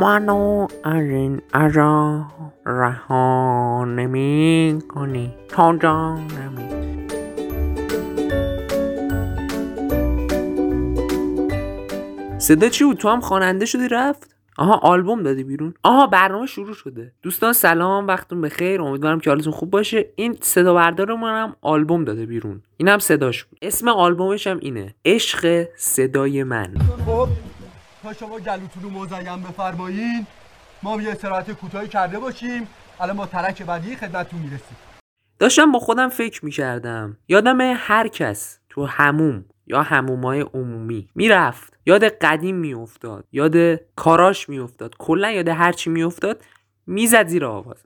منو از این عجا رها نمی کنی. تا جا نمی صدا چی بود؟ تو هم خواننده شدی رفت؟ آها آلبوم دادی بیرون. آها برنامه شروع شده. دوستان سلام وقتون بخیر. امیدوارم که حالتون خوب باشه. این صدا بردار هم آلبوم داده بیرون. این هم صداش بود. اسم آلبومش هم اینه. عشق صدای من. خب. تا شما گلوتون رو مزین بفرمایین ما یه استراحت کوتاهی کرده باشیم. الان ما ترک بعدی خدمتتون می‌رسیم. داشتم با خودم فکر می‌کردم. یادم هر کس تو هموم یا همومای عمومی می‌رفت. یاد قدیم میافتاد. یاد کاراش میافتاد. کلا یاد هرچی میافتاد می‌زد زیر آواز.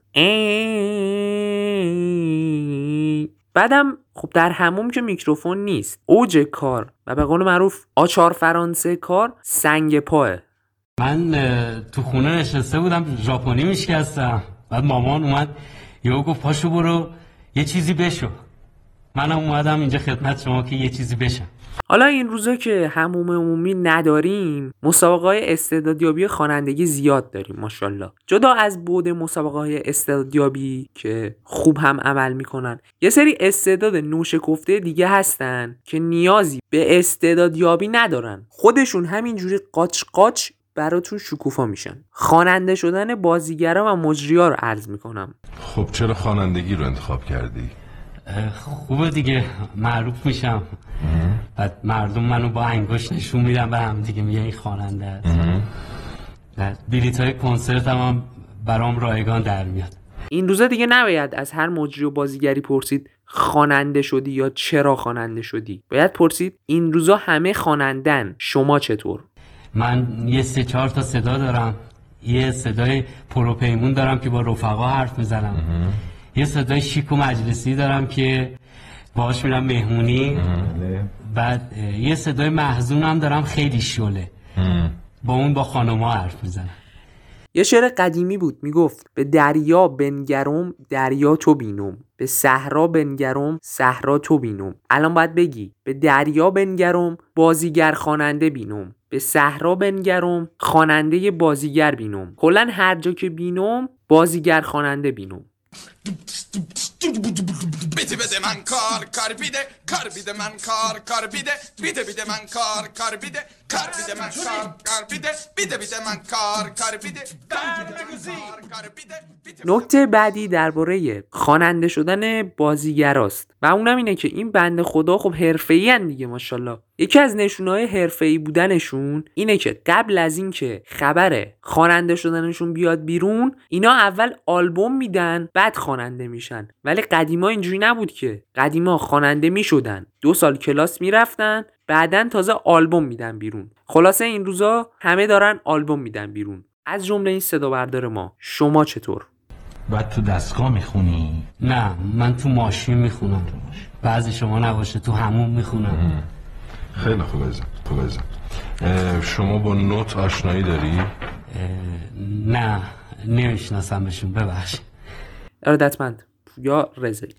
بعدم خب در هموم که میکروفون نیست. اوج کار و به قول معروف آچار فرانسه کار سنگ پاه. من تو خونه نشسته بودم ژاپنی میشکستم. بعد مامان اومد یهو گفت پاشو برو یه چیزی بشو. منم اومدم اینجا خدمت شما که یه چیزی بشم. حالا این روزا که هموم عمومی نداریم مسابقه های استعدادیابی خوانندگی زیاد داریم ماشاءالله. جدا از بود مسابقه های استعدادیابی که خوب هم عمل می‌کنن یه سری استعداد نوشکفته دیگه هستن که نیازی به استعدادیابی ندارن. خودشون همینجوری قاچ قاچ براتون شکوفا میشن. خواننده شدن بازیگرا و مجریا رو عرض می‌کنم. خب چرا خوانندگی رو انتخاب کردی؟ خوبه دیگه معروف میشم. بعد مردم منو با انگشت نشون میدن به هم دیگه میگه این خواننده است. بلیت های کنسرت هم, برام رایگان در میاد. این روزا دیگه نباید از هر مجری و بازیگری پرسید خواننده شدی یا چرا خواننده شدی؟ باید پرسید این روزا همه خوانندن شما چطور؟ من یه سه چهار تا صدا دارم. یه صدای پروپیمون دارم که با رفقا حرف می‌زنم. یه صدای شیک و مجلسی دارم که باش میرم مهمونی. بعد یه صدای محزون هم دارم خیلی شله. با اون با خانوما حرف می‌زنم. یه شعر قدیمی بود می‌گفت به دریا بنگرم دریا تو بینم. به صحرا بنگرم صحرا تو بینم. الان باید بگی به دریا بنگرم بازیگر خواننده بینم. به صحرا بنگرم خواننده بازیگر بینم. کلا هر جا که بینم بازیگر خواننده بینم. بیده بده من کار کار بیده کار بیده من کار کار بیده بیده بیده من کار کار بیده کار بیده من کار کار بیده بیده بیده من کار کار بیده نکته بعدی درباره خواننده شدن بازیگراست و اونم اینه که این بنده خدا خب حرفه‌ای دیگه ماشاءالله. یکی از نشونهای حرفه‌ای بودنشون اینه که قبل از اینکه خبر خواننده شدنشون بیاد بیرون اینا اول آلبوم میدن بعد خواننده میشن. ولی قدیما اینجوری نبود که. قدیما خواننده می‌شدن. دو سال کلاس می‌رفتن بعدا تازه آلبوم میدن بیرون. خلاصه این روزا همه دارن آلبوم میدن بیرون. از جمله این صدا بردار ما. شما چطور؟ بعد تو دستگاه می‌خونی؟ نه من تو ماشین می‌خونم. بعضی شما نباشه تو همون می‌خونم. خیلی خوب ازم خوب ازم شما با نوت آشنایی داری؟ نه نمی‌شناسم بهشون ببخش ارادتمند یا رزلی